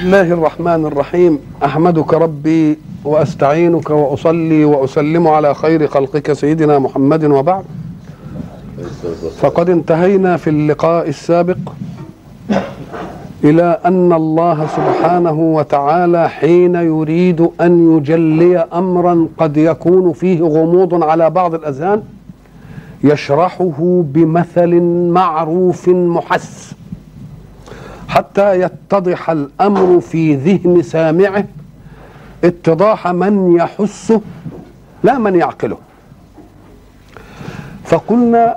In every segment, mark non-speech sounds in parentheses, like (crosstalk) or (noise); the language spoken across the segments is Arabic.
الله الرحمن الرحيم. أحمدك ربي وأستعينك وأصلي وأسلم على خير خلقك سيدنا محمد وبعد. فقد انتهينا في اللقاء السابق إلى أن الله سبحانه وتعالى حين يريد أن يجلي امرا قد يكون فيه غموض على بعض الأذهان يشرحه بمثل معروف محس. حتى يتضح الأمر في ذهن سامعه. اتضاح من يحسه لا من يعقله. فقلنا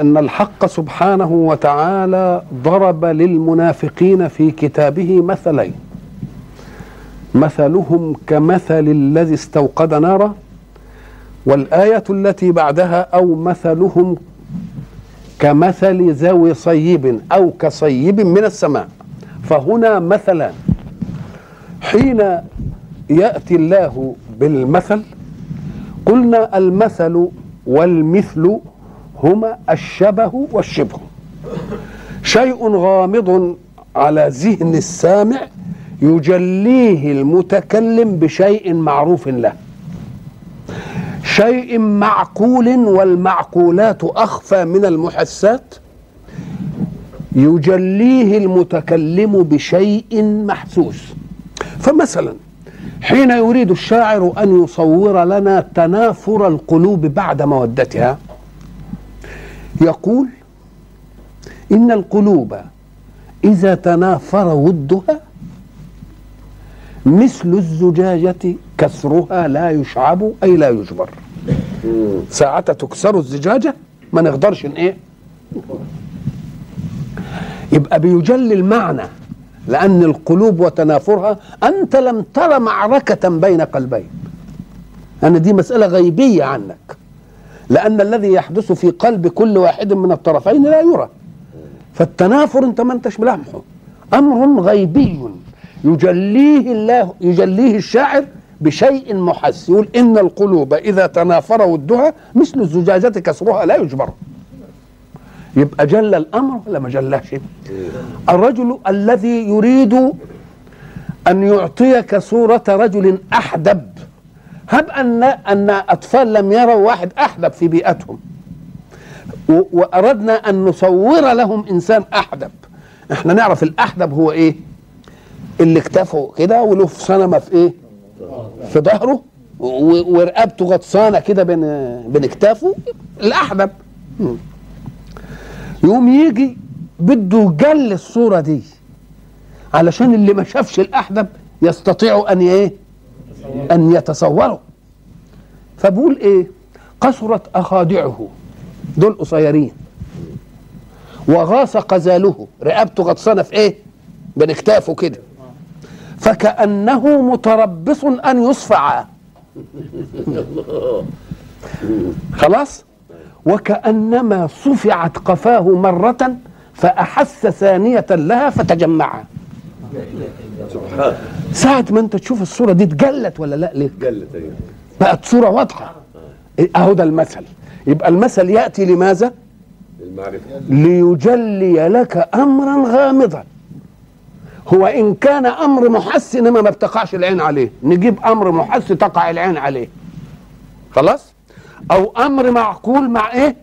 أن الحق سبحانه وتعالى ضرب للمنافقين في كتابه مثلين. مثلهم كمثل الذي استوقد نارا والآية التي بعدها أو مثلهم كمثل ذوي صيب أو كصيب من السماء. فهنا مثلان حين يأتي الله بالمثل قلنا المثل والمثل هما الشبه والشبه. شيء غامض على ذهن السامع يجليه المتكلم بشيء معروف له. شيء معقول والمعقولات أخفى من المحسات؟ يجليه المتكلم بشيء محسوس. فمثلا حين يريد الشاعر أن يصور لنا تنافر القلوب بعد مودتها يقول إن القلوب إذا تنافر ودها مثل الزجاجة كسرها لا يشعب أي لا يجبر. ساعة تكسر الزجاجة ما نقدرش إيه؟ يبقى بيجلي المعنى لأن القلوب وتنافرها أنت لم ترى معركة بين قلبين. أن دي مسألة غيبية عنك. لأن الذي يحدث في قلب كل واحد من الطرفين لا يرى. فالتنافر أنت ما أنتش ملامحه. أمر غيبي يجليه الله يجليه الشاعر بشيء محس. يقول إن القلوب إذا تنافر ودها مثل الزجاجة كسرها لا يجبر. يبقى جل الأمر ولا ما جلاش؟ الرجل الذي يريد أن يعطيك صورة رجل أحدب. هب أن أن أطفال لم يروا واحد أحدب في بيئتهم. وأردنا أن نصور لهم إنسان أحدب. إحنا نعرف الأحدب هو إيه؟ اللي اكتفه كده وله في صنمة في إيه؟ في ظهره ورقبته غطسانة كده بين بين اكتافه الاحدب يقوم يجي بده يجل الصورة دي علشان اللي ما شافش الاحدب يستطيع أن إيه أن يتصوره فبقول إيه؟ قصرت اخادعه دول قصيرين. وغاص قزاله. رقبته غطسانة في إيه؟ بين اكتافه كده. فكأنه متربص أن يصفع. خلاص؟ وكأنما صفعت قفاه مرة فأحس ثانية لها فتجمع. ساعة ما أنت تشوف الصورة دي اتجلت ولا لأ ليه؟ جلت أيوه. بقت صورة واضحة. أهو ده المثل. يبقى المثل يأتي لماذا؟ المعرفة ليجلي لك أمرا غامضا. هو إن كان أمر محس إنما ما بتقعش العين عليه. نجيب أمر محس تقع العين عليه. خلاص؟ أو أمر معقول مع إيه؟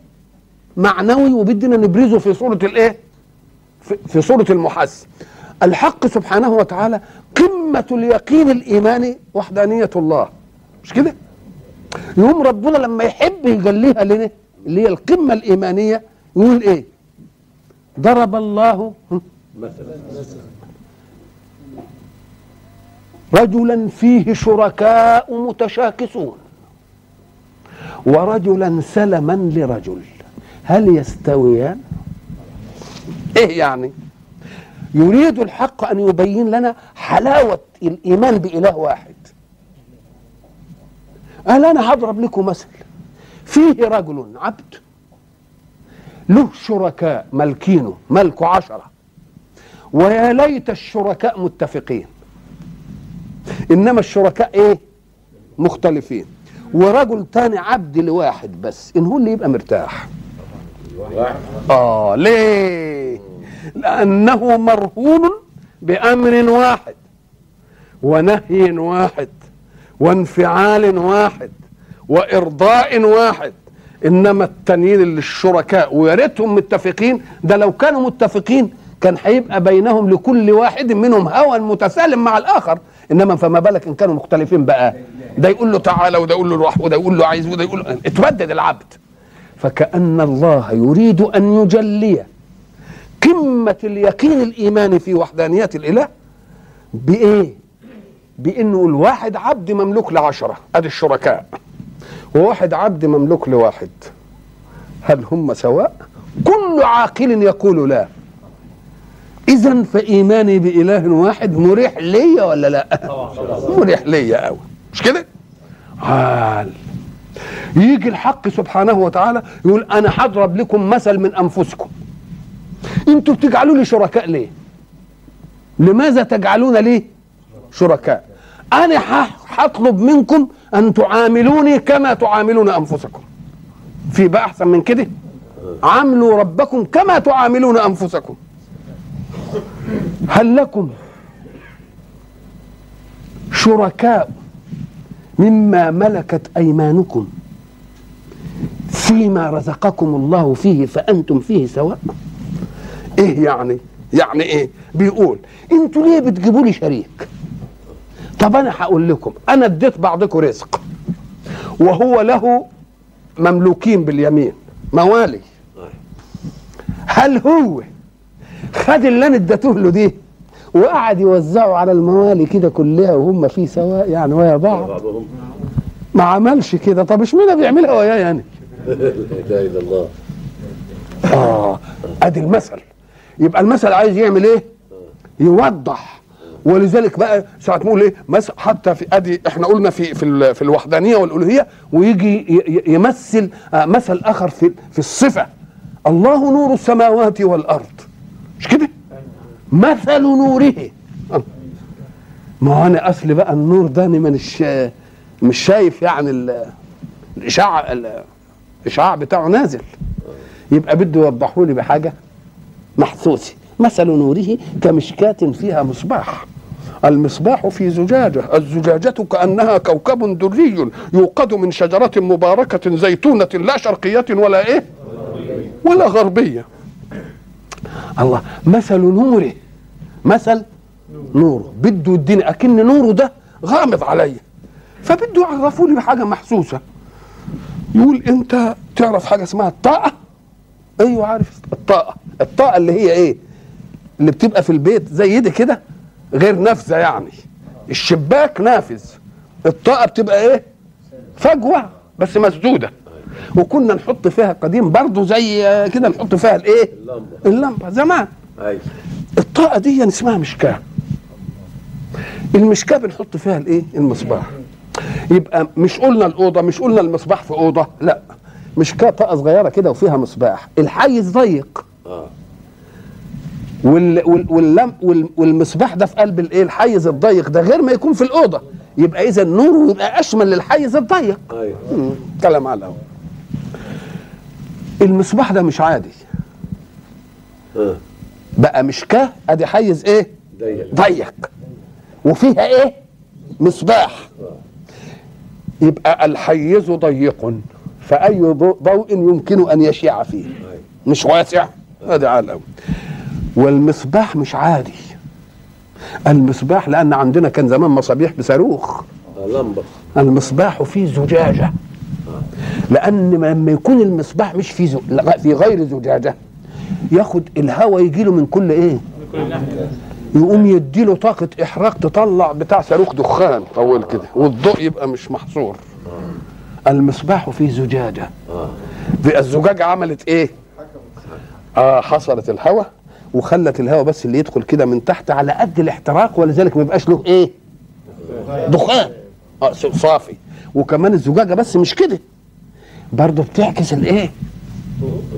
معنوي وبدنا نبرزه في صورة الإيه؟ في, صورة المحس. الحق سبحانه وتعالى قمة اليقين الايماني وحدانية الله. مش كده؟ يقوم ربنا لما يحب يجليها لنا اللي هي القمة الإيمانية يقول إيه؟ ضرب الله مثلا. رجلا فيه شركاء متشاكسون. ورجلا سلما لرجل. هل يستويان؟ إيه يعني؟ يريد الحق أن يبين لنا حلاوة الإيمان بإله واحد. قال أنا هضرب لكم مثل؟ فيه رجل عبد له شركاء ملكينه ملكه عشرة. ويا ليت الشركاء متفقين. إنما الشركاء إيه؟ مختلفين. ورجل تاني عبد لواحد بس إن هو اللي يبقى مرتاح. آه ليه؟ لأنه مرهون بأمر واحد ونهي واحد وانفعال واحد وإرضاء واحد. إنما التانيين اللي الشركاء ويا ريتهم متفقين ده لو كانوا متفقين كان هيبقى بينهم لكل واحد منهم هوى متسالم مع الآخر. إنما فما بالك إن كانوا مختلفين بقى. ده يقول له تعالى وده يقول له روح وده يقول له عايز وده يقول له اتبدد العبد. فكأن الله يريد أن يجلي قمة اليقين الإيماني في وحدانية الإله بإيه؟ بإنه الواحد عبد مملوك لعشرة. أدي الشركاء. وواحد عبد مملوك لواحد. هل هم سواء؟ كل عاقل يقول لا. إذا فإيماني بإله واحد مريح ليا ولا لا؟ مريح ليا أوي. مش كده؟ عال يجي الحق سبحانه وتعالى يقول أنا هضرب لكم مثل من أنفسكم. أنتوا بتجعلوا لي شركاء ليه؟ لماذا تجعلون لي شركاء؟ أنا هطلب منكم أن تعاملوني كما تعاملون أنفسكم. في بقى أحسن من كده؟ عاملوا ربكم كما تعاملون أنفسكم. هل لكم شركاء مما ملكت أيمانكم فيما رزقكم الله فيه فأنتم فيه سواء؟ إيه يعني؟ يعني إيه؟ بيقول أنتوا ليه بتجيبوا لي شريك؟ طب أنا هقول لكم أنا اديت بعضكم رزق وهو له مملوكين باليمين موالي. هل هو خد اللي أنا اديته له دي وقعد يوزعه على الموالي كده كلها وهم فيه سواء يعني ويا بعض. ما عملش كده. طب اشمعنى بيعملها وياه يعني؟ لا إله إلا الله. آه أدي المثل. يبقى المثل عايز يعمل إيه؟ يوضح. ولذلك بقى ساعة نقول إيه؟ مثل حتى في أدي إحنا قلنا في في ال- في الوحدانية والألوهية ويجي يمثل آه، مثل آخر في في الصفة. الله نور السماوات والأرض. مش كده؟ مثل نوره. آه. ما هو أنا أصل بقى النور ده أنا مش مش شايف يعني ال- الاشعاع ال- الاشعاع بتاعه نازل. يبقى بده يوضحوا لي بحاجة محسوسة. مثل نوره كمشكاة فيها مصباح. المصباح في زجاجة. الزجاجة كأنها كوكب دري يوقد من شجرة مباركة زيتونة لا شرقية ولا إيه؟ ولا غربية. الله مثل نوره مثل نوره. بده يديني أكن نوره ده غامض عليا فبده يعرفوا لي بحاجة محسوسة. يقول أنت تعرف حاجة اسمها الطاقة؟ أيوه عارف. الطاقة. الطاقة اللي هي إيه؟ اللي بتبقى في البيت زي دي كده غير نافذة يعني. الشباك نافذ. الطاقة بتبقى إيه؟ فجوة بس مسدودة. وكنا نحط فيها قديم برضه زي آه، كده نحط فيها الايه؟ اللمبة. اللمبة زمان. أيوه. الطاقة دي اسمها مشكاة. المشكاة بنحط فيها الايه؟ المصباح. يبقى مش قلنا الأوضة مش قلنا المصباح في أوضة لا. مشكاة طاقة صغيرة كده وفيها مصباح. الحيز ضيق آه. وال وال واللم وال والمصباح ده في قلب الايه؟ الحيز الضيق ده غير ما يكون في الأوضة. يبقى إذا نوره يبقى أشمل للحيز الضيق. أيوه. كلام على الأول. المصباح ده مش عادي. آه بقى مشكاه ادي حيز إيه؟ ضيق. ضيق. وفيها إيه؟ مصباح. يبقى الحيز ضيق فأي ضوء يمكن أن يشيع فيه. مش واسع؟ هذا على الأول والمصباح مش عادي. المصباح لأن عندنا كان زمان مصابيح بصاروخ. آه، لمبة. المصباح فيه زجاجة. لأن لما يكون المصباح مش في في غير زجاجة. ياخد الهواء يجي له من كل إيه؟ يقوم يديله طاقة إحراق تطلع بتاع صاروخ دخان طول كده والضوء يبقى مش محصور. المصباح في زجاجة. الزجاجة عملت إيه؟ آه حصلت الهواء وخلت الهواء بس اللي يدخل كده من تحت على قد الاحتراق ولذلك ما يبقاش له إيه؟ دخان. آه صافي. وكمان الزجاجة بس مش كده. برضه بتعكس الإيه؟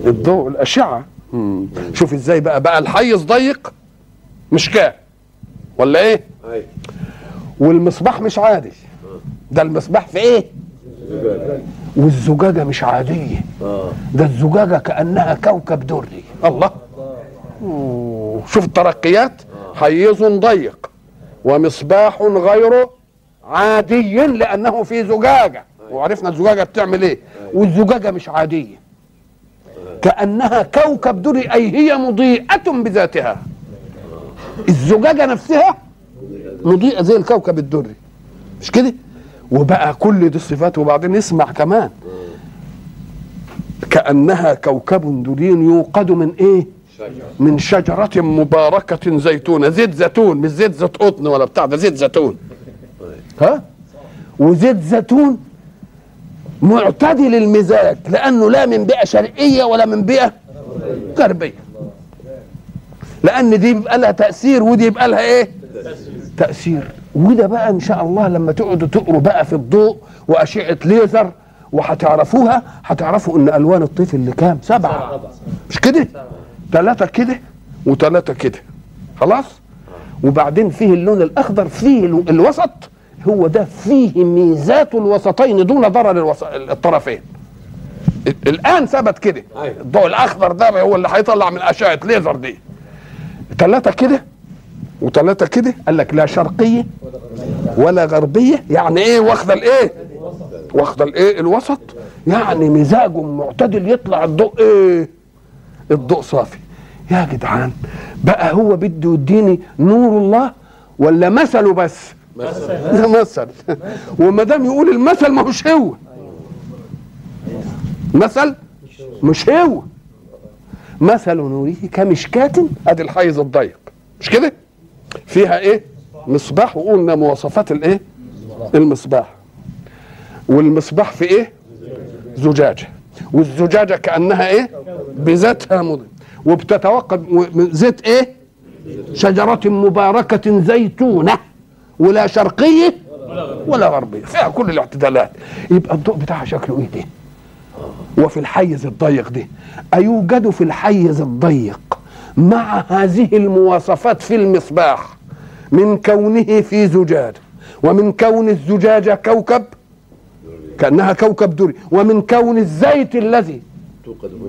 الضوء الأشعة. مم. شوف إزاي بقى بقى الحيز ضيق مش كام ولا إيه؟ أيوه والمصباح مش عادي. ده المصباح في إيه. والزجاجة مش عادية. آه. ده الزجاجة كأنها كوكب دري. الله. شوف الترقيات. حيز ضيق ومصباح غير عادي لأنه في زجاجة. وعرفنا الزجاجة بتعمل إيه؟ والزجاجة مش عادية. كأنها كوكب دري أي هي مضيئة بذاتها. الزجاجة نفسها مضيئة زي الكوكب الدري. مش كده؟ وبقى كل دي الصفات وبعدين نسمع كمان. كأنها كوكب دري يوقد من إيه؟ من شجرة مباركة زيتونة. زيت زيتون مش زيت زيت قطن ولا بتاع ده زيت زيتون. ها وزيت زيتون معتدل المزاج لأنه لا من بيئة شرقية ولا من بيئة غربية لأن دي يبقى لها تأثير ودي يبقى لها إيه؟ تأثير وده بقى إن شاء الله لما تقعدوا تقروا بقى في الضوء وأشعة ليزر وهتعرفوها هتعرفوا إن ألوان الطيف اللي كام؟ سبعة مش كده؟ ثلاثة كده وثلاثة كده خلاص وبعدين فيه اللون الأخضر فيه ال- الوسط هو ده فيه ميزات الوسطين دون ضرر. الطرفين. ال- الآن ثبت كده. أيوة. الضوء الأخضر ده هو اللي هيطلع من أشعة ليزر دي. ثلاثة كده وثلاثة كده. قال لك لا شرقية ولا غربية. يعني إيه واخدة الإيه؟ واخدة الإيه؟ الوسط. يعني مزاج معتدل يطلع الضوء إيه؟ الضوء صافي. يا جدعان بقى هو بده يديني نور الله ولا مثله بس؟ ده مثل وما دام يقول المثل ما هوش هو. مثل مش هو. مثل نوره كمشكاة. أدي الحيز الضيق. مش كده؟ فيها إيه؟ مصباح. وقلنا مواصفات الإيه؟ المصباح. والمصباح في إيه؟ زجاجة. والزجاجة كأنها إيه؟ بذاتها مضيء وبتتوقد زيت إيه؟ شجرة مباركة زيتونة. ولا شرقية ولا غربية. فيها كل الاعتدالات. يبقى الضوء بتاعها شكله إيه ده وفي الحيز الضيق ده أيوجد في الحيز الضيق مع هذه المواصفات في المصباح من كونه في زجاجة ومن كون الزجاجة كوكب كأنها كوكب دري ومن كون الزيت الذي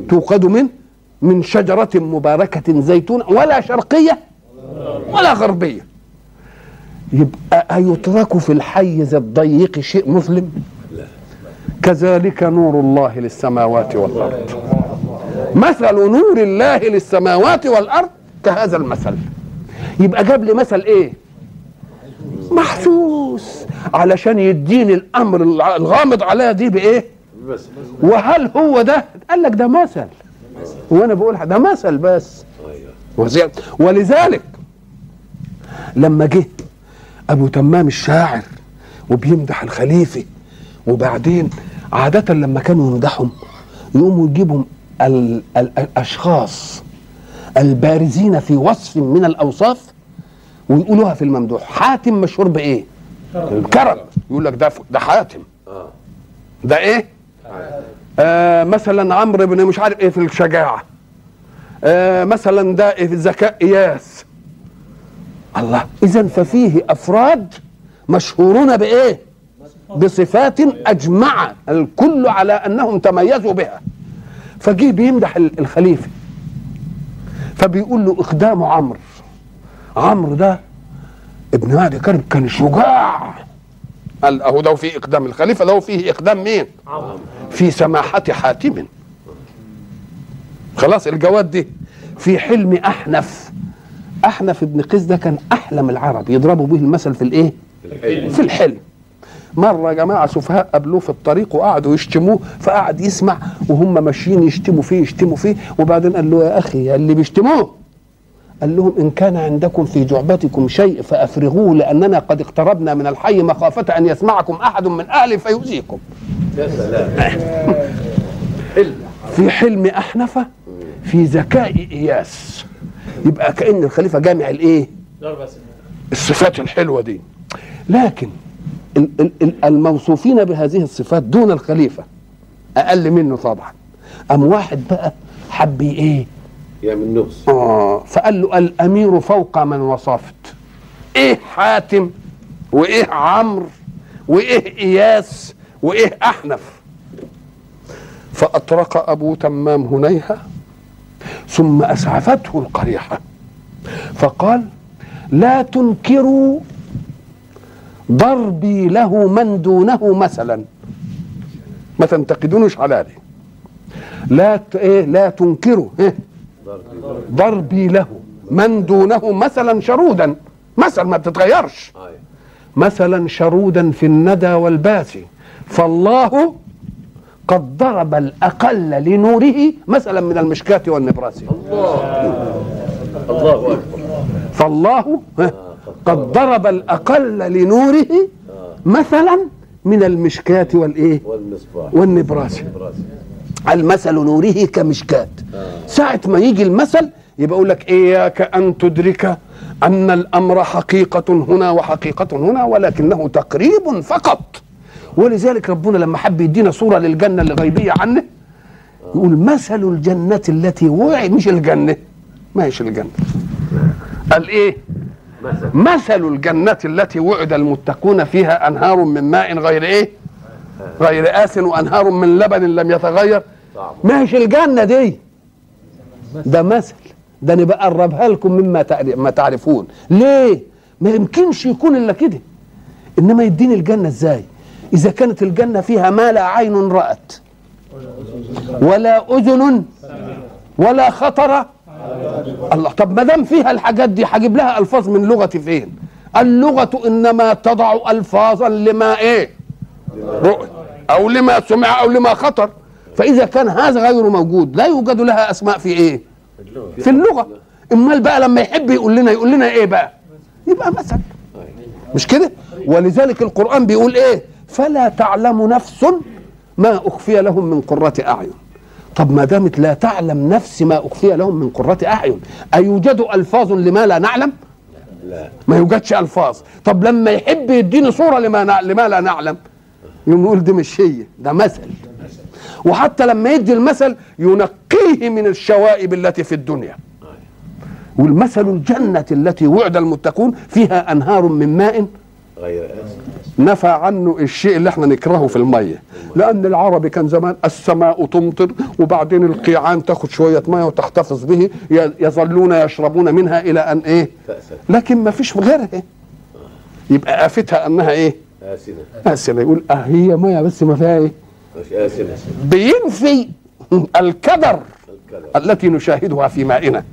توقد من من من شجرة مباركة زيتون ولا شرقية ولا غربية. يبقى أيترك في الحيز الضيق شيء مظلم كذلك نور الله للسماوات والأرض. مثل نور الله للسماوات والأرض كهذا المثل. يبقى جاب لي مثل إيه؟ محسوس. علشان يديني الأمر الغامض عليها دي بإيه؟ وهل هو ده؟ قال لك ده مثل. وأنا بقول ده مثل بس. وزي- ولذلك لما جه أبو تمام الشاعر وبيمدح الخليفة. وبعدين عادة لما كانوا يمدحهم يقوموا يجيبوا ال- ال- الأشخاص البارزين في وصف من الأوصاف ويقولوها في الممدوح. حاتم مشهور بإيه؟ الكرم يقول لك ده ده حاتم. ده إيه؟ آه مثلا عمرو بن مش عارف إيه في الشجاعة. آه مثلا ده إيه في الذكاء إياس. الله. اذا ففيه أفراد مشهورون بإيه؟ بصفات أجمع الكل على أنهم تميزوا بها. فجيه بيمدح ال- الخليفة فبيقول له إقدام عمرو. عمرو ده ابن مهدي كرب كان شجاع. قال أهو ده في إقدام الخليفة ده فيه إقدام مين؟ في سماحة حاتم. خلاص الجواد دي في حلم أحنف. أحنف ابن قيس ده كان أحلم العرب يضربوا به المثل في الإيه؟ الحلم. في الحلم. مرة جماعة سفهاء قابلوه في الطريق وقعدوا يشتموه فقعد يسمع وهم ماشيين يشتموا فيه يشتموا فيه وبعدين قال له يا أخي اللي بيشتموه. قال لهم إن كان عندكم في جعبتكم شيء فأفرغوه لأننا قد اقتربنا من الحي مخافة أن يسمعكم أحد من أهله فيؤذيكم. يا سلام. (laughs) في حلم أحنف في ذكاء إياس. يبقى كأن الخليفة جامع الإيه؟ الصفات الحلوة دي. لكن ال- ال- ال- الموصوفين بهذه الصفات دون الخليفة أقل منه طبعا. أم واحد بقى حب إيه؟ يعمل نفس آه فقال له الأمير فوق من وصفت. إيه حاتم؟ وإيه عمرو؟ وإيه إياس؟ وإيه أحنف؟ فأطرق أبو تمام هنيهة ثم أسعفته القريحة. فقال لا تنكروا ضربي له من دونه مثلا. ما تنتقدونش على لا ت... إيه لا تنكروا إيه ضربي له من دونه مثلا شرودا. مثل ما بتتغيرش. آه. مثلا شرودا في الندى والباس فالله قد ضرب الأقل لنوره مثلا من المشكاة والنبراس الله. أكبر. فالله ها، قد ضرب الأقل لنوره مثلا من المشكاة والإيه والمصباح. والنبراس المثل نوره كمشكاة ساعة ما يجي المثل يبقى يقول لك إياك أن تدرك أن الأمر حقيقة هنا وحقيقة هنا ولكنه تقريب فقط. ولذلك ربنا لما حب يدينا صورة للجنة اللي غيبية عنه يقول مثل الجنة التي وعد مش الجنة ما هيش الجنة. قال مثلا مثل. الجنة التي وعد المتقون فيها أنهار من ماء غير إيه؟ غير آس وأنهار من لبن لم يتغير. ما هيش الجنة دي؟ ده مثل. ده أنا بقربها لكم مما ما تعرفون. ليه؟ ما يمكنش يكون إلا كده. إنما يديني الجنة إزاي؟ إذا كانت الجنة فيها ما لا عين رأت ولا أذن ولا خطر. الله طب ما دام فيها الحاجات دي هجيب لها ألفاظ من لغة فين؟ اللغة إنما تضع ألفاظا لما إيه؟ رؤية أو لما سمع أو لما خطر. فإذا كان هذا غير موجود لا يوجد لها أسماء في اللغة في اللغة. إمال بقى لما يحب يقول لنا يقول لنا إيه بقى؟ يبقى مثل. مش كده؟ ولذلك القرآن بيقول إيه؟ فلا تعلم نفس ما أخفي لهم من قرة أعين. طب ما دامت لا تعلم نفس ما أخفي لهم من قرة أعين أيوجد ألفاظ لما لا نعلم؟ لا. ما يوجدش ألفاظ. طب لما يحب يديني صورة لما نع- لما لا نعلم؟ يقوم يقول دي مش هي ده مثل. وحتى لما يدي المثل ينقيه من الشوائب التي في الدنيا. والمثل الجنة التي وعد المتقون فيها أنهار من ماء غير آسف. نفى عنه الشيء اللي إحنا نكرهه في المية. لأن العربي كان زمان السماء تمطر وبعدين القيعان تاخد شوية مية وتحتفظ به يظلون يشربون منها أن إيه؟ تأسف. لكن ما فيش غيرها. يبقى آفتها أنها إيه؟ آسنة. أسئلة يقول أه هي مية بس ما فيها مش آسنة. بينفي الكدر. التي نشاهدها في مائنا.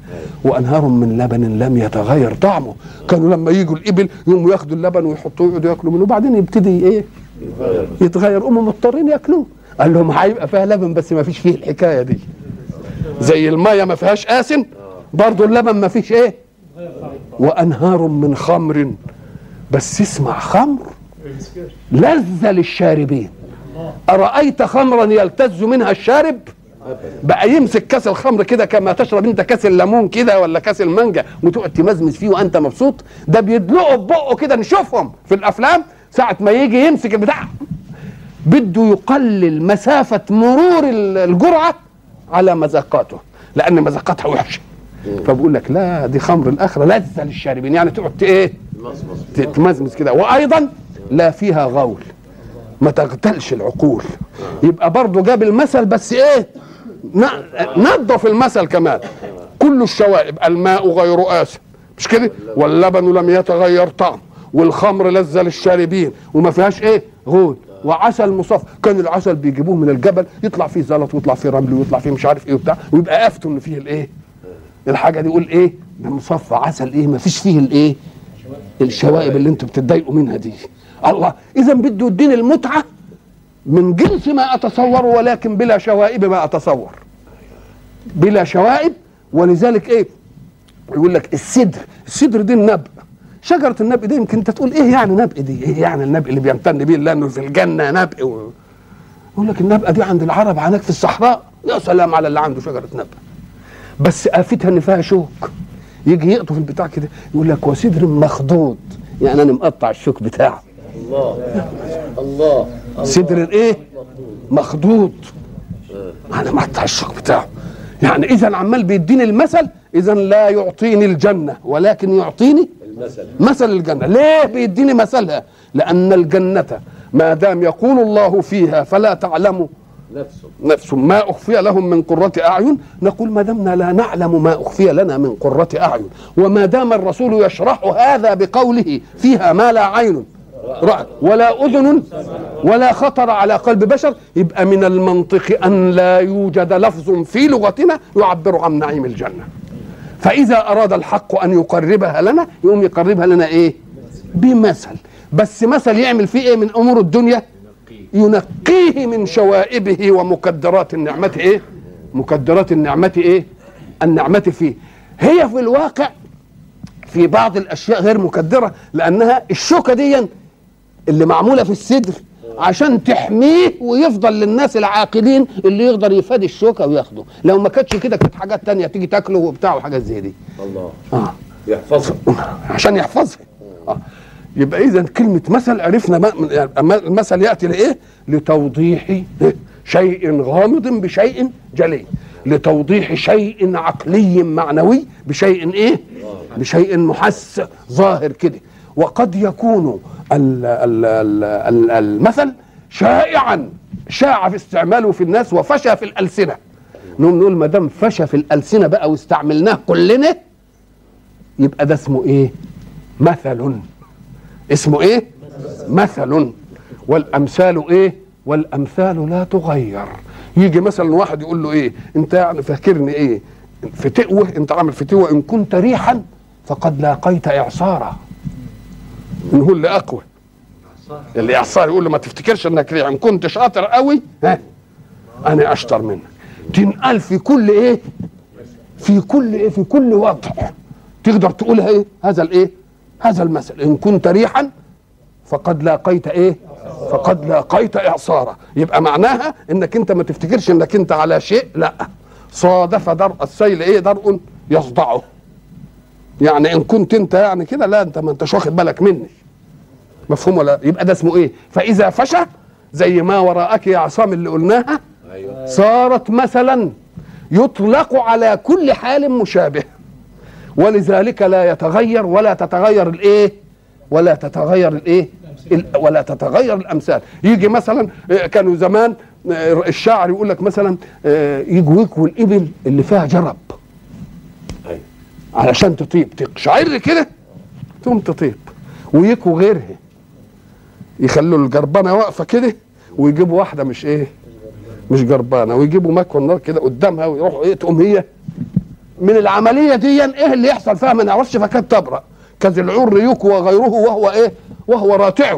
وأنهار من لبن لم يتغير طعمه. كانوا لما يجوا الإبل يقوموا ياخدوا اللبن ويحطوه يقعدوا ياكلوا منه. وبعدين يبتدي إيه؟ يتغير. يتغير. هم مضطرين ياكلوه. قال لهم هيبقى فيها لبن بس ما فيش فيه الحكاية دي. زي الميه ما فيهاش آسن برضو اللبن ما فيش إيه؟ وأنهار من خمر. بس اسمع خمر لذة للشاربين. أرأيت خمرا يلتز منها الشارب؟ بقى يمسك كاس الخمر كده كما تشرب انت كاس الليمون كده ولا كاس المانجا وتقعد تمزمز فيه وانت مبسوط؟ ده بيدلقوا ببقه كده نشوفهم في الأفلام ساعة ما يجي يمسك البتاع. بده يقلل مسافة مرور ال- الجرعة على مذاقاته لأن مذاقاتها وحشة. فبقول لك لا دي خمر الآخرة لذه للشاربين يعني تقعد إيه؟ مصمص تتمزمز كده. وأيضا لا فيها غول. ما تغتلش العقول. يبقى برضه جاب المثل بس إيه؟ نظف المثل كمان. كل الشوائب الماء غير آسن مش كده؟ واللبن لم يتغير طعم والخمر لذة للشاربين وما فيهاش إيه؟ غول. وعسل مصفى. كان العسل بيجيبوه من الجبل يطلع فيه زلط ويطلع فيه رمل ويطلع فيه مش عارف إيه وبتاع ويبقى افتوا إن فيه الإيه؟ الحاجة دي. يقول إيه؟ ده مصفى عسل إيه؟ ما فيش فيه الإيه؟ الشوائب اللي أنتوا بتتضايقوا منها دي. الله إذا بده يديني المتعة من جنس ما أتصور ولكن بلا شوائب ما أتصور. بلا شوائب ولذلك إيه؟ يقول لك السدر. السدر دي النبق شجرة النبق دي يمكن أنت تقول إيه يعني نبق دي؟ إيه يعني النبق اللي بيمتن بيه لأنه في الجنة نبق و... يقول لك النبقة دي عند العرب هناك في الصحراء. يا سلام على اللي عنده شجرة نبق بس آفتها إن فيها شوك. يجي يقطف البتاع كده يقول لك وسدر مخضوض. يعني أنا مقطع الشوك بتاعه. الله. الله. صدر الايه؟ مخضوض. أنا مقطع الشوك بتاعه. يعني إذا عمال بيديني المثل إذا لا يعطيني الجنة ولكن يعطيني المثل. مثل الجنة. ليه بيديني مثلها؟ لأن الجنة ما دام يقول الله فيها فلا تعلم نفسه. نفس ما أخفي لهم من قرة أعين. نقول ما دمنا لا نعلم ما أخفي لنا من قرة أعين وما دام الرسول يشرح هذا بقوله فيها ما لا عين. رأت ولا أذن ولا خطر على قلب بشر. يبقى من المنطق أن لا يوجد لفظ في لغتنا يعبر عن نعيم الجنة. فإذا أراد الحق أن يقربها لنا يقوم يقربها لنا إيه؟ بمثل. بس مثل يعمل فيه إيه؟ من أمور الدنيا. ينقيه من شوائبه ومكدرات النعمة إيه؟ مكدرات النعمة إيه؟ النعمة فيه. هي في الواقع في بعض الأشياء غير مكدرة لأنها الشوكة دي اللي معمولة في الصدر عشان تحميه ويفضل للناس العاقلين اللي يقدر يفادي الشوكة وياخده. لو ما كانتش كده كانت حاجات تانية تيجي تاكله وبتاع وحاجات زي دي. الله. آه. يحفظه عشان يحفظها. آه. يبقى إذا كلمة مثل عرفنا ما يعني المثل يأتي لإيه؟ لتوضيح شيء غامض بشيء جلي. لتوضيح شيء عقلي معنوي بشيء إيه؟ بشيء محس ظاهر كده. وقد يكون ال ال ال ال المثل شائعا شاع في استعماله في الناس وفشى في الألسنة. نقوم نقول ما دام فشى في الألسنة بقى واستعملناه كلنا يبقى ده اسمه إيه؟ مثل. اسمه إيه؟ مثل. والأمثال إيه؟ والأمثال لا تغير. يجي مثلا واحد يقول له إيه؟ أنت يعني فاكرني إيه؟ في تقوه أنت عامل في تقوه إن كنت ريحا فقد لاقيت اعصارا نقول له اقوى اللي اعصار يقول له ما تفتكرش إنك ريح. إن كنت شاطر قوي ها؟ أنا أشطر منك. تنقال في كل إيه؟ في كل إيه؟ في كل وضع. تقدر تقولها إيه؟ هذا الإيه؟ هذا المثل. إن كنت ريحا فقد لاقيت إيه؟ فقد لاقيت إعصارا. يبقى معناها إنك أنت ما تفتكرش إنك أنت على شيء لا. صادف درء السيل إيه؟ درء يصدعه. يعني إن كنت أنت يعني كده لا أنت ما أنتش واخد بالك مني. مفهوم ولا؟ يبقى ده اسمه إيه؟ فإذا فشى زي ما وراءك يا عصام اللي قلناها أيوه. صارت مثلا يطلق على كل حال مشابه. ولذلك لا يتغير ولا تتغير الإيه؟ ولا تتغير الإيه؟ ال- ولا تتغير الأمثال. يجي مثلا آه، كانوا زمان آه، الشاعر يقول لك مثلا آه، يجوا يكووا الابل اللي فيها جرب. علشان تطيب. تقشعر كده تقوم تطيب. ويكوا غيرها. يخلوا الجربانة واقفة كده ويجيبوا واحدة مش إيه مش جربانة. ويجيبوا مكوى النار كده قدامها ويروحوا إيه تقوم هي. من العملية دي إيه اللي يحصل فيها؟ ما نعرفش فكانت تبرأ. كذا العر يكوى غيره وهو إيه وهو راتع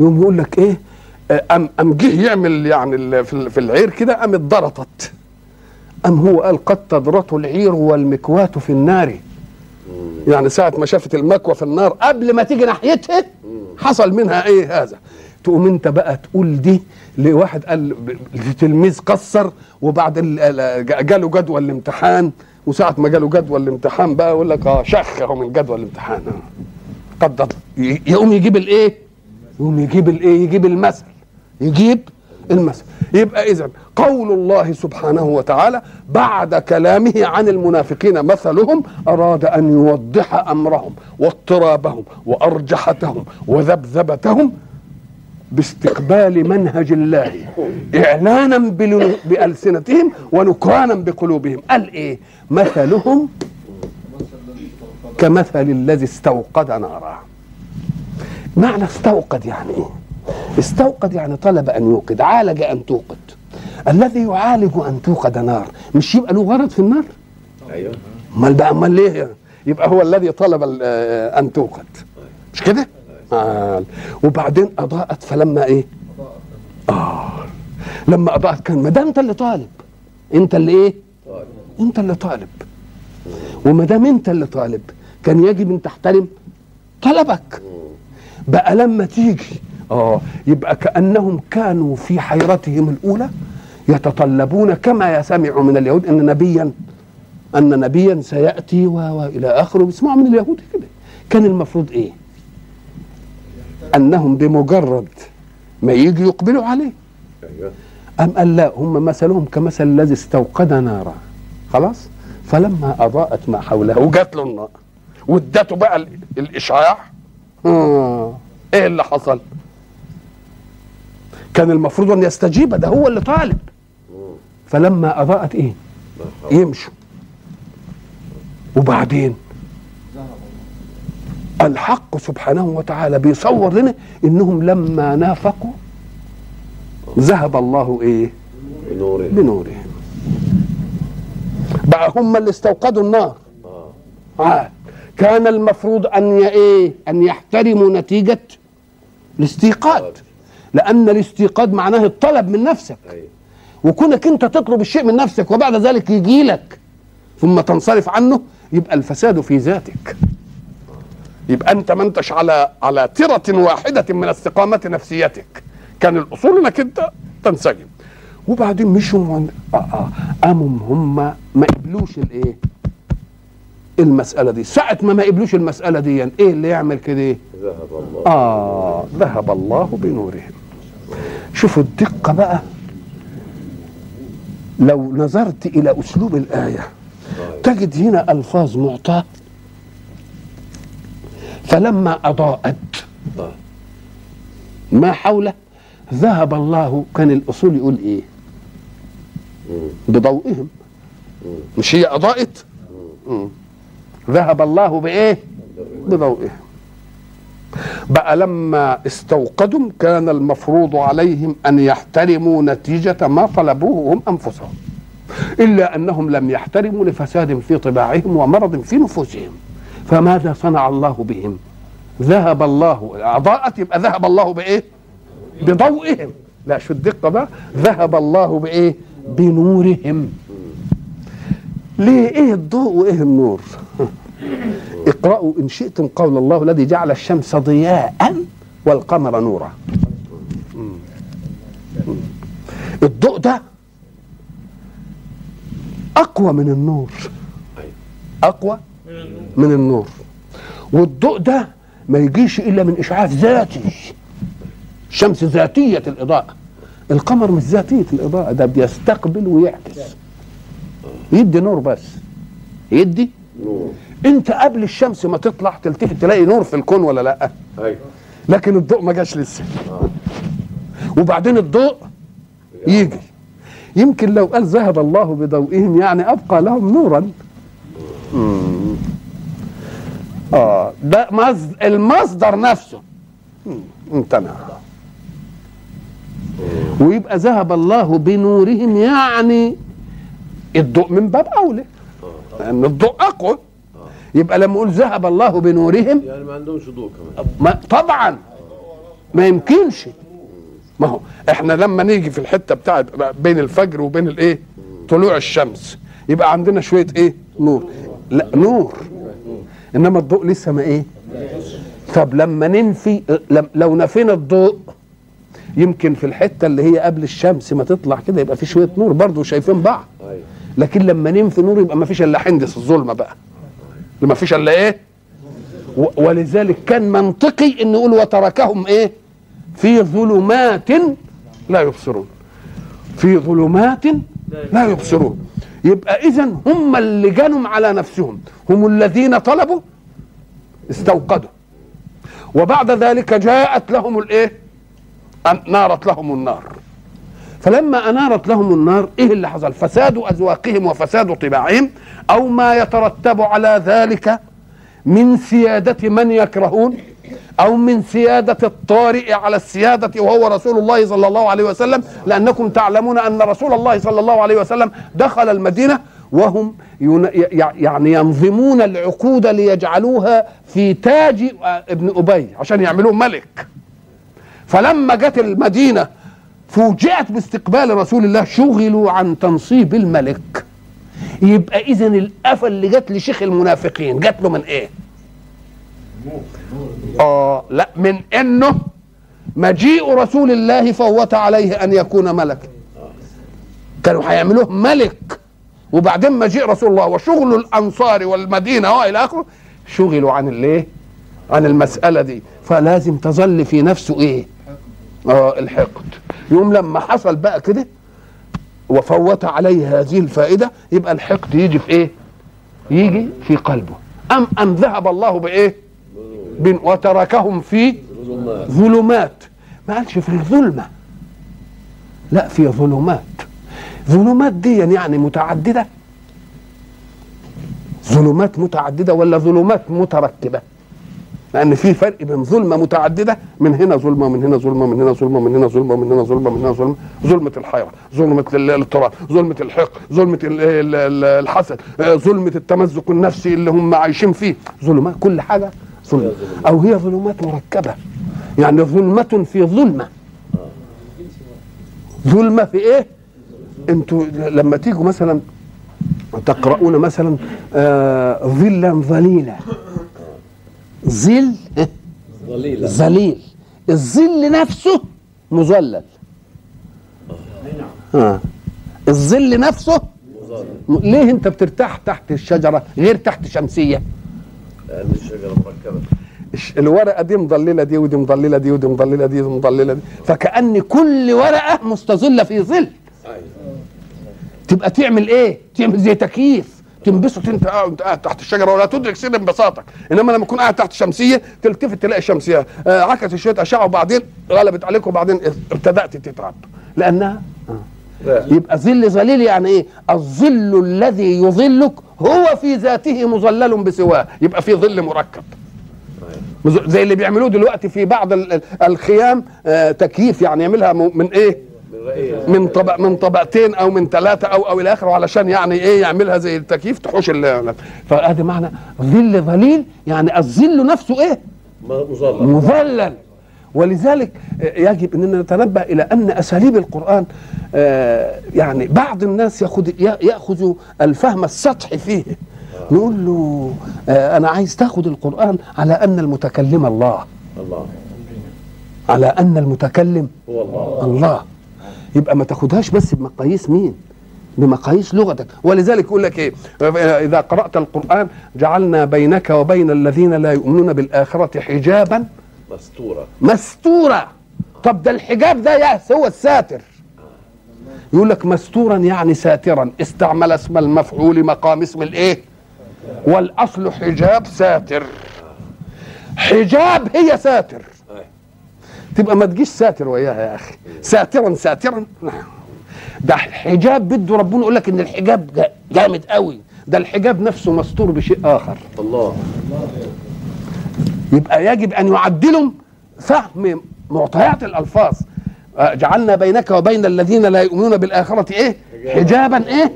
يقوم يقول لك إيه ام أم جه يعمل يعني في ال- في العير كده قام اتضرطت. أم هو قال قد تضرط العير والمكواة في النار يعني ساعة ما شافت المكوى في النار قبل ما تيجي ناحيتها حصل منها إيه هذا تقوم أنت بقى تقول دي لواحد قال لتلميذ قصر وبعد ال- ال- جا- جاله جدول الامتحان وساعة ما جاله جدول الامتحان بقى يقول لك آه شخ اهو من جدول الامتحان آه. قد يقوم يجيب الإيه؟ يقوم يجيب الإيه؟ يجيب المثل يجيب المثل يبقى اذا قول الله سبحانه وتعالى بعد كلامه عن المنافقين مثلهم أراد أن يوضح أمرهم واضطرابهم وأرجحتهم وذبذبتهم باستقبال منهج الله. إعلانا بل- بألسنتهم ونكرانا بقلوبهم. قال إيه؟ مثلهم كمثل الذي استوقد نارا. معنى استوقد يعني إيه؟ استوقد يعني طلب أن يوقد عالج أن توقد. الذي يعالج أن توقد نار مش يبقى له غرض في النار؟ أيوه. أمال بقى أمال ليه؟ يبقى هو الذي طلب آه، أن توقد. مش كده؟ آه. وبعدين أضاءت فلما إيه؟ آه. لما أضاءت كان ما دام أنت اللي طالب أنت اللي إيه؟ طيب أنت اللي طالب. وما دام أنت اللي طالب كان يجب أن تحترم طلبك. بقى لما تيجي آه يبقى كأنهم كانوا في حيرتهم الأولى يتطلبون كما يسمع من اليهود أن نبيا أن نبيا سيأتي والى آخره. بيسمعوا من اليهود كده. كان المفروض إيه؟ أنهم بمجرد ما يجي يقبلوا عليه. أم قال لا هم مثلهم كمثل الذي استوقد نارا. خلاص؟ فلما أضاءت ما حوله وجات له النار. وادته بقى ال- الإشعاع. آه. إيه اللي حصل؟ كان المفروض أن يستجيب ده هو اللي طالب. فلما أضاءت إيه. يمشوا. وبعدين؟ الحق سبحانه وتعالى بيصور لنا إنهم لما نافقوا ذهب الله إيه؟ بنوره بنورهم. بقى هم اللي استوقدوا النار. عاد كان المفروض أن إيه؟ أن يحترموا نتيجة الاستيقاظ. لأن الاستيقاظ معناه الطلب من نفسك. وكونك أنت تطلب الشيء من نفسك وبعد ذلك يجي لك ثم تنصرف عنه يبقى الفساد في ذاتك. يبقى أنت ما انتش على على ترة واحدة من استقامة نفسيتك. كان الأصول إنك أنت تنسجم. وبعدين مشوا آه آه قاموا هم ما قبلوش الإيه؟ المسألة دي. ساعة ما ما قبلوش المسألة دي إيه اللي يعمل كده؟ ذهب الله. آه ذهب الله بنورهم. شوفوا الدقة بقى. لو نظرت إلى أسلوب الآية تجد هنا ألفاظ معطاة فلما أضاءت آه. ما حوله؟ ذهب الله كان الأصول يقول إيه. بضوئهم. مش هي أضاءت. ذهب الله بإيه؟ بضوئهم. بقى لما استوقدوا كان المفروض عليهم أن يحترموا نتيجة ما طلبوه هم أنفسهم إلا أنهم لم يحترموا لفساد في طباعهم ومرض في نفوسهم. فماذا صنع الله بهم؟ ذهب الله أضاءت يبقى ذهب الله بإيه؟ بضوئهم. لا شو الدقة بقى؟ ذهب الله بإيه؟ بنورهم. ليه؟ إيه الضوء وإيه النور؟ اقرأوا إن شئتم قول الله الذي جعل الشمس ضياء والقمر نورا. الضوء ده أقوى من النور. أقوى من النور. والضوء ده ما يجيش إلا من إشعاع ذاتي. الشمس ذاتية الإضاءة. القمر مش ذاتية الإضاءة ده بيستقبل ويعكس. يدي نور بس. يدي نور. انت قبل الشمس ما تطلع تلتفت تلاقي نور في الكون ولا لأ؟ أيوه. لكن الضوء ما جاش لسه. وبعدين الضوء يجي. يمكن لو قال ذهب الله بضوئهم يعني أبقى لهم نورا. مم. آه ده مصد- المصدر نفسه. امتنع ويبقى ذهب الله بنورهم يعني الضوء من باب أولى. لأن الضوء أقوى. يبقى لما أقول ذهب الله بنورهم. يعني ما عندهمش ضوء كمان. ما طبعا. ما يمكنش. ما هو إحنا لما نيجي في الحتة بتاعت بين الفجر وبين الإيه؟ طلوع الشمس. يبقى عندنا شوية إيه؟ نور. لا نور. إنما الضوء لسه ما إيه؟ طب لما ننفي لو نفينا الضوء يمكن في الحتة اللي هي قبل الشمس ما تطلع كده يبقى في شوية نور برضه شايفين بعض. أيوه. لكن لما ننفي نور يبقى ما فيش إلا حندس الظلمة بقى. ما فيش إلا إيه؟ ولذلك كان منطقي ان نقول وتركهم إيه؟ في ظلمات لا يبصرون. في ظلمات لا يبصرون. يبقى اذا هم اللي جنوا على نفسهم. هم الذين طلبوا استوقدوا. وبعد ذلك جاءت لهم الإيه؟ نارت لهم النار. فلما أنارت لهم النار إيه اللي حصل؟ فساد اذواقهم وفساد طباعهم أو ما يترتب على ذلك من سيادة من يكرهون أو من سيادة الطارئ على السيادة وهو رسول الله صلى الله عليه وسلم لأنكم تعلمون أن رسول الله صلى الله عليه وسلم دخل المدينة وهم يعني ينظمون العقود ليجعلوها في تاج ابن أبي عشان يعملوه ملك. فلما جت المدينة فوجئت باستقبال رسول الله شغلوا عن تنصيب الملك. يبقى اذا الافه اللي جت لشيخ المنافقين جت له من إيه؟ آه لأ من إنه مجيء رسول الله فوت عليه أن يكون ملكا كانوا هيعملوه ملك. وبعدين مجيء رسول الله وشغل الأنصار والمدينة وإلى آخره. شغلوا عن الإيه؟ عن المسألة دي. فلازم تظل في نفسه إيه؟ آه الحقد. يوم لما حصل بقى كده وفوت عليه هذه الفائدة يبقى الحقد يجي في إيه؟ يجي في قلبه. أم أم ذهب الله بإيه؟ وتركهم في ظلمات. ظلمات ما قالش في الظلمة. لا في ظلمات. ظلمات دي يعني متعددة. ظلمات متعددة ولا ظلمات متركبه لأن في فرق بين ظلمة متعددة من هنا ظلمة ومن هنا ظلمة من هنا ظلمة من هنا ظلمة من هنا ظلمة من هنا ظلمة ظلمة الحيره ظلمة ال- الاضطراب ظلمة الحقد ظلمة ال- ال- ال- الحسد آه، ظلمة التمزق النفسي اللي هم عايشين فيه. ظلمات كل حاجة ظلمه أو هي ظلمات مركبة. يعني ظلمة في ظلمة. ظلمة في إيه؟ أنتوا لما تيجوا مثلا تقرؤون مثلا آه، ظلا ظليلا. ظل ظليل. الظل نفسه مظلل. آه. الظل نفسه م- ليه انت بترتاح تحت الشجرة غير تحت شمسية؟ لأن الشجرة مركبة. الش- الورقة دي مضلله دي ودي مضلله دي ودي مضلله دي ودي مضلله دي. فكأن كل ورقة مستظلة في ظل. أيوة. تبقى تعمل إيه؟ تعمل زي تكييف. تنبسط انت قاعد انت قاعد تحت الشجرة ولا تدرك سر انبساطك. انما لما تكون قاعد تحت شمسية تلتفت تلاقي الشمسية. آه عكست شوية أشعة وبعدين غلبت عليك وبعدين ابتدأت تتعب لأنها لا. يبقى ظل ظليل يعني إيه؟ الظل الذي يظلك هو في ذاته مظلل بسواه. يبقى في ظل مركب. زي اللي بيعملوه دلوقتي في بعض ال- ال- الخيام آه تكييف يعني يعملها من إيه؟ من طبق من طبقتين أو من ثلاثة أو أو إلى آخره علشان يعني إيه يعملها زي التكييف تحوش فهذا معنى ظل ظليل يعني الظل نفسه إيه؟ مظلم مظلل. ولذلك يجب أننا نتنبه إلى أن أساليب القرآن آه، يعني بعض الناس ياخذ يأخذ الفهم السطحي فيه. نقول له آه، أنا عايز تأخذ القرآن على أن المتكلم الله. الله. على أن المتكلم هو الله. الله. يبقى ما تاخدهاش بس بمقاييس مين؟ بمقاييس لغتك. ولذلك يقول لك إيه؟ إذا قرأت القرآن جعلنا بينك وبين الذين لا يؤمنون بالآخرة حجابا مستورة. مستورا طب ده الحجاب ده يا هو الساتر. يقول لك مستورا يعني ساترا. استعمل اسم المفعول مقام اسم الإيه؟ والأصل حجاب ساتر. حجاب هي ساتر. تبقى ما تجيش ساتر وياها يا أخي. ساترا ساترا. ده حجاب بده ربنا يقول لك إن الحجاب جا- جامد قوي. ده الحجاب نفسه مستور بشيء آخر. الله. يبقى يجب أن يعدلوا فهم معطيات الألفاظ. آه، جعلنا بينك وبين الذين لا يؤمنون بالآخرة إيه؟ حجابا إيه؟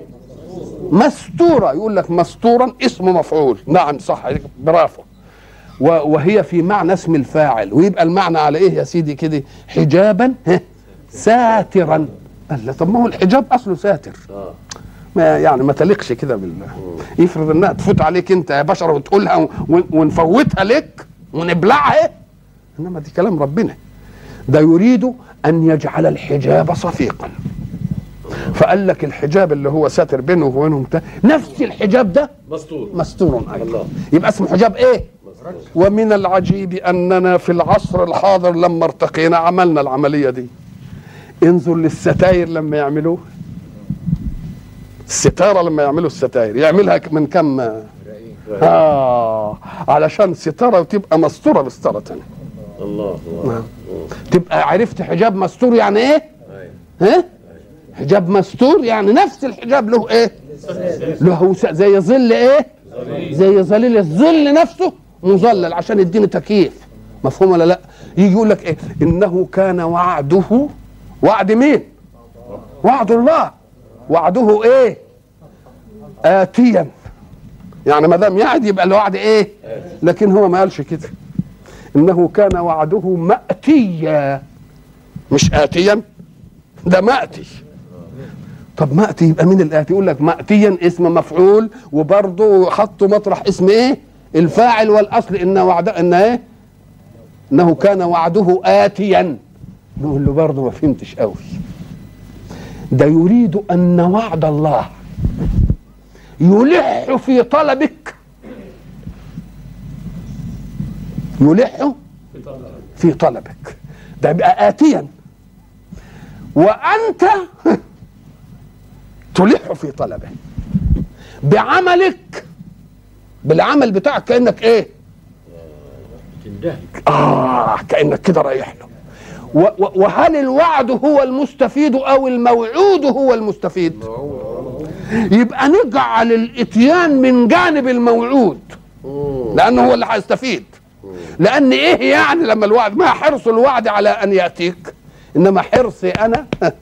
مستورا يقول لك مستورا اسم مفعول. نعم صح. برافو. وهي في معنى اسم الفاعل. ويبقى المعنى على إيه يا سيدي كده؟ حجابا ساترا. قال طب ما هو الحجاب أصله ساتر. ما يعني ما تليقش كده بالله يفرض إنها تفوت عليك أنت يا بشر وتقولها ونفوتها لك ونبلعها. إنما دي كلام ربنا. ده يريد أن يجعل الحجاب صفيقا. فقال لك الحجاب اللي هو ساتر بينه وبينهم نفس الحجاب ده مستور. مستور. أيضا الله. يبقى اسمه حجاب إيه؟ ومن العجيب أننا في العصر الحاضر لما ارتقينا عملنا العملية دي. انظر للستاير لما يعملوه. الستارة لما يعملوا الستاير. يعملها من كم؟ آه علشان ستارة تبقى مستورة بستارة تانية. الله الله. نعم. تبقى عرفت حجاب مستور يعني إيه؟ أيوة. ها؟ حجاب مستور يعني نفس الحجاب. له إيه؟ له زي ظل إيه؟ زي ظليل الظل نفسه. مظلل عشان يديني تكييف. مفهوم ولا لا؟ يجي يقول لك إيه؟ إنه كان وعده وعد مين؟ وعد الله. وعده إيه؟ اتيا. يعني ما دام يعد يبقى الوعد إيه؟ لكن هو ما قالش كده. إنه كان وعده ماتيا. مش اتيا. ده مأتي. طب مأتي يبقى مين الاتي يقول لك ماتيا اسم مفعول وبرضه حطوا مطرح اسم إيه؟ الفاعل والأصل إن وعد إن إيه؟ إنه كان وعده اتيا. نقول له برضه ما فهمتش قوي. ده يريد أن وعد الله. يلح في طلبك. يلح في طلبك. ده يبقى آتيا. وأنت (laughs) تلح في طلبه. بعملك بالعمل بتاعك كأنك إيه؟ تندهك آه كأنك كده رايح له. وهل الوعد هو المستفيد أو الموعود هو المستفيد؟ يبقى نجعل الاتيان من جانب الموعود. لأنه هو اللي هيستفيد. لأن إيه يعني لما الوعد؟ ما حرص الوعد على أن يأتيك إنما حرصي أنا (laughs)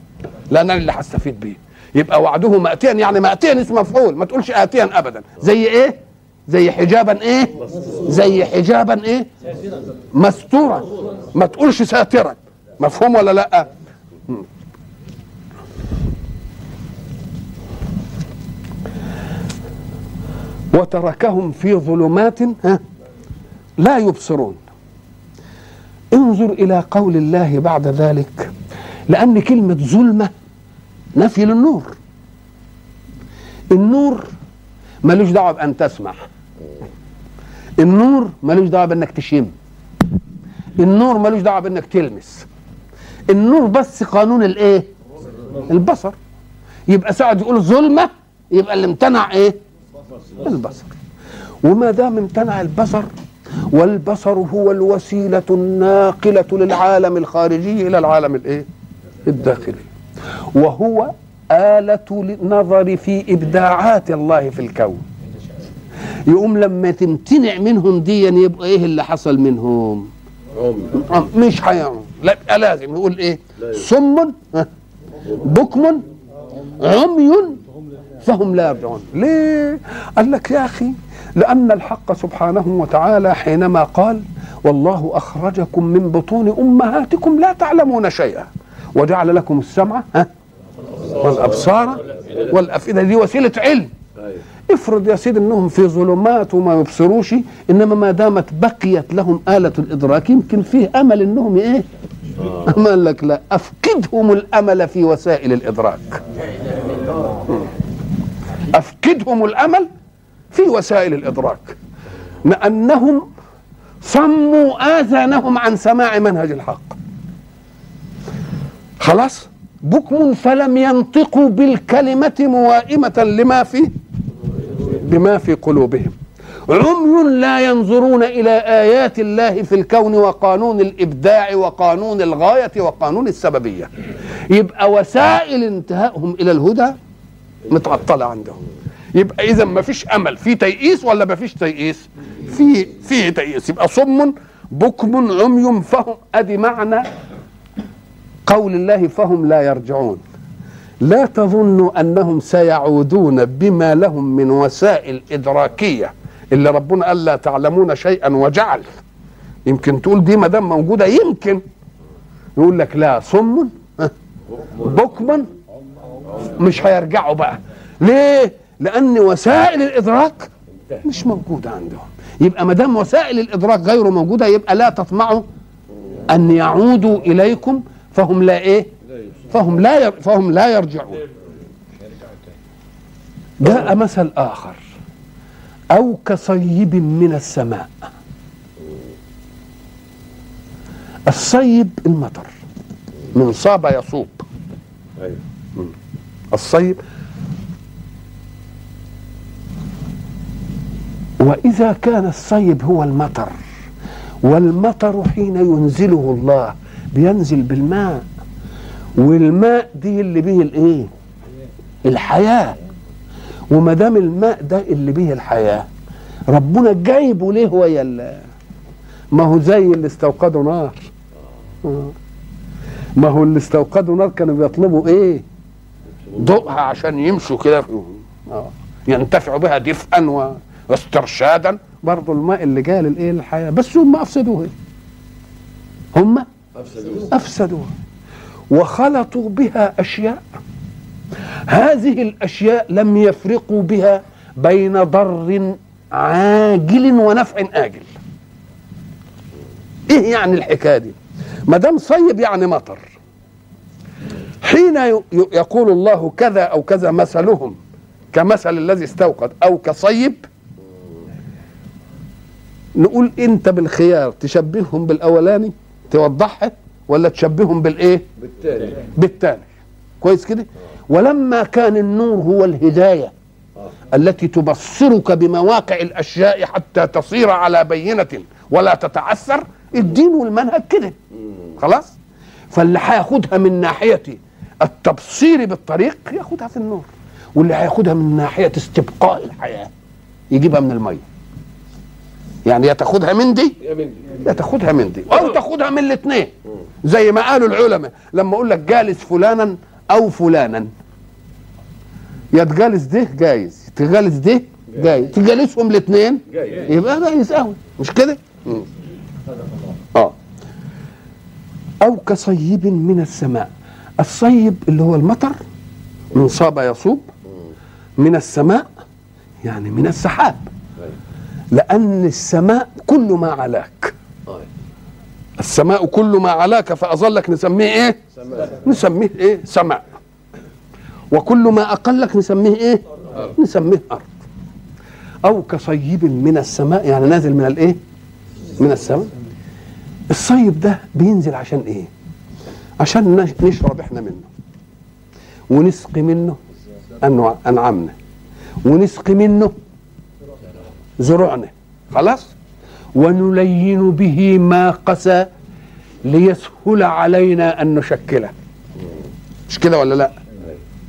لأن أنا اللي هستفيد بيه. يبقى وعده ماتيا يعني ماتيا اسم مفعول ما تقولش اتيا ابدا. زي إيه؟ زي حجابا إيه؟ زي حجابا إيه؟ مستورا ما تقولش ساترا مفهوم ولا لأ؟ وتركهم في ظلمات ها؟ لا يبصرون. انظر إلى قول الله بعد ذلك لأن كلمة ظلمة نفي للنور. النور ملوش دعوة بأن تسمع. النور ملوش دعوة بإنك تشم. النور ملوش دعوة بإنك تلمس. النور بس قانون الإيه؟ البصر. يبقى ساعد يقول ظلمة يبقى اللي امتنع إيه؟ البصر. وما دام امتنع البصر والبصر هو الوسيلة الناقلة للعالم الخارجي إلى العالم الإيه؟ الداخلي. وهو آلة النظر في إبداعات الله في الكون. يقوم لما تمتنع منهم دي يبقى إيه اللي حصل منهم؟ آه، مش هيعمل لا لازم. يقول إيه؟ لا. صم بكم عمي فهم لا يرجعون. ليه؟ قال لك يا أخي لأن الحق سبحانه وتعالى حينما قال والله أخرجكم من بطون أمهاتكم لا تعلمون شيئا. وجعل لكم السمع ها والأبصار والأفئدة. دي وسيلة علم. افرض يا سيدي انهم في ظلمات وما يبصروش انما ما دامت بقيت لهم آلة الإدراك يمكن فيه أمل إنهم إيه؟ (laughs) أما قال لك لا أفقدهم الأمل في وسائل الإدراك. (laughs) أفقدهم الأمل في وسائل الإدراك. لأنهم صموا آذانهم عن سماع منهج الحق. خلاص؟ بكم فلم ينطقوا بالكلمة موائمة لما في بما في قلوبهم. عمي لا ينظرون إلى آيات الله في الكون وقانون الإبداع وقانون الغاية وقانون السببية. يبقى وسائل انتهائهم إلى الهدى متعطلة عندهم. يبقى إذا ما فيش أمل. في تيئيس ولا ما فيش تيئيس؟ في في تيئيس. يبقى صم بكم عمي فهم. أدي معنى قول الله فهم لا يرجعون. لا تظنوا أنهم سيعودون بما لهم من وسائل إدراكية اللي ربنا قال لا تعلمون شيئا وجعل. يمكن تقول دي ما دام موجودة يمكن. يقول لك لا صم. ها، بكم. مش هيرجعوا بقى. ليه؟ لأن وسائل الإدراك مش موجودة عندهم. يبقى ما دام وسائل الإدراك غير موجودة يبقى لا تطمعوا أن يعودوا إليكم فهم لا إيه؟ فهم لا ير... فهم لا يرجعون. جاء مثل آخر. أو كصيب من السماء. الصيب المطر. من صاب يصوب. أيوه. الصيب. وإذا كان الصيب هو المطر. والمطر حين ينزله الله بينزل بالماء. والماء دي اللي به الايه؟ الحياة. وما دام الماء ده اللي به الحياة ربنا جايبه ليه ويا ال- ما هو زي اللي استوقدوا نار. ما هو اللي استوقدوا نار كانوا بيطلبوا إيه؟ ضوءها عشان يمشوا كده. آه. ينتفعوا بها دفئا واسترشادا. برضه الماء اللي جاي للإيه؟ للحياة. بس هم افسدوها هم افسدوا افسدوها وخلطوا بها أشياء. هذه الأشياء لم يفرقوا بها بين ضر عاجل ونفع آجل. إيه يعني الحكاية دي؟ ما دام صيب يعني مطر. حين يقول الله كذا أو كذا مثلهم كمثل الذي استوقد أو كصيب نقول إنت بالخيار تشبههم بالأولاني توضحها؟ ولا تشبههم بالإيه؟ بالتالي. بالتالي. كويس كده؟ ولما كان النور هو الهداية التي تبصرك بمواقع الأشياء حتى تصير على بينة ولا تتعثر الدين والمنهج كده. خلاص؟ فاللي هياخدها من ناحية التبصير بالطريق ياخدها في النور واللي هياخدها من ناحية استبقاء الحياة يجيبها من المية. يعني يا تاخدها من دي؟ يا تاخدها من دي. أو تاخدها من الاثنين. زي ما قالوا العلماء لما أقول لك جالس فلانا أو فلانا يا تجالس ده جايز تجالس ده جايز تجالسهم الاثنين جايز. يبقى جايز قوي مش كده. آه أو كصيب من السماء الصيب اللي هو المطر من صاب يصوب من السماء يعني من السحاب أيوة. لأن السماء كل ما علاك. السماء كل ما علاك فأظلك نسميه إيه؟ سماء نسميه إيه؟ سماء وكل ما أقلك نسميه إيه؟ أرض. نسميه أرض أو كصيب من السماء يعني نازل من الإيه؟ من السماء الصيب ده بينزل عشان إيه؟ عشان نش- نشرب إحنا منه ونسقي منه أنعامنا ونسقي منه زروعنا خلاص ونلين به ما قسى ليسهل علينا أن نشكله. مش كده ولا لا؟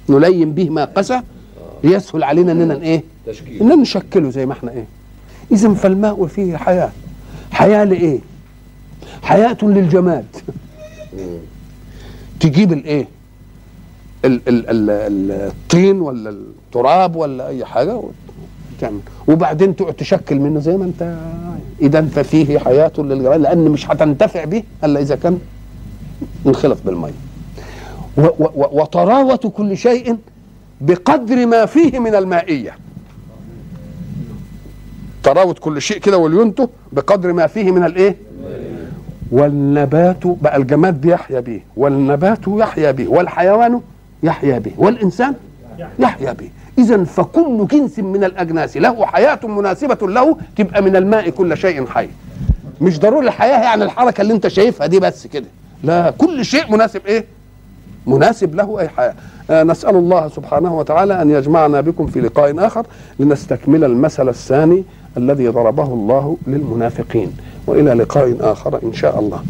نلين به ما قسى ليسهل علينا إننا إيه؟ تشكيل. إننا نشكله زي ما إحنا إيه؟ اذا فالماء فيه حياة. حياة لإيه؟ حياة للجماد. تجيب الايه ال ال ال ال الطين ولا التراب ولا أي حاجة وتعمل. وبعدين تقعد تشكل منه زي ما أنت اذا ففيه حياة للجماد لأن مش هتنتفع به إلا إذا كان انخلط بالمية. وطراوة كل شيء بقدر ما فيه من المائية. طراوة كل شيء كده ولينته بقدر ما فيه من الإيه؟ والنبات بقى الجماد بيحيا به والنبات يحيا به والحيوان يحيا به والإنسان يحيا به. إذا فكل جنس من الأجناس له حياة مناسبة له تبقى من الماء كل شيء حي. مش ضروري الحياة يعني الحركة اللي أنت شايفها دي بس كده. لا كل شيء مناسب إيه؟ مناسب له أي حياة. آه نسأل الله سبحانه وتعالى أن يجمعنا بكم في لقاء آخر لنستكمل المثل الثاني الذي ضربه الله للمنافقين. وإلى لقاء آخر إن شاء الله.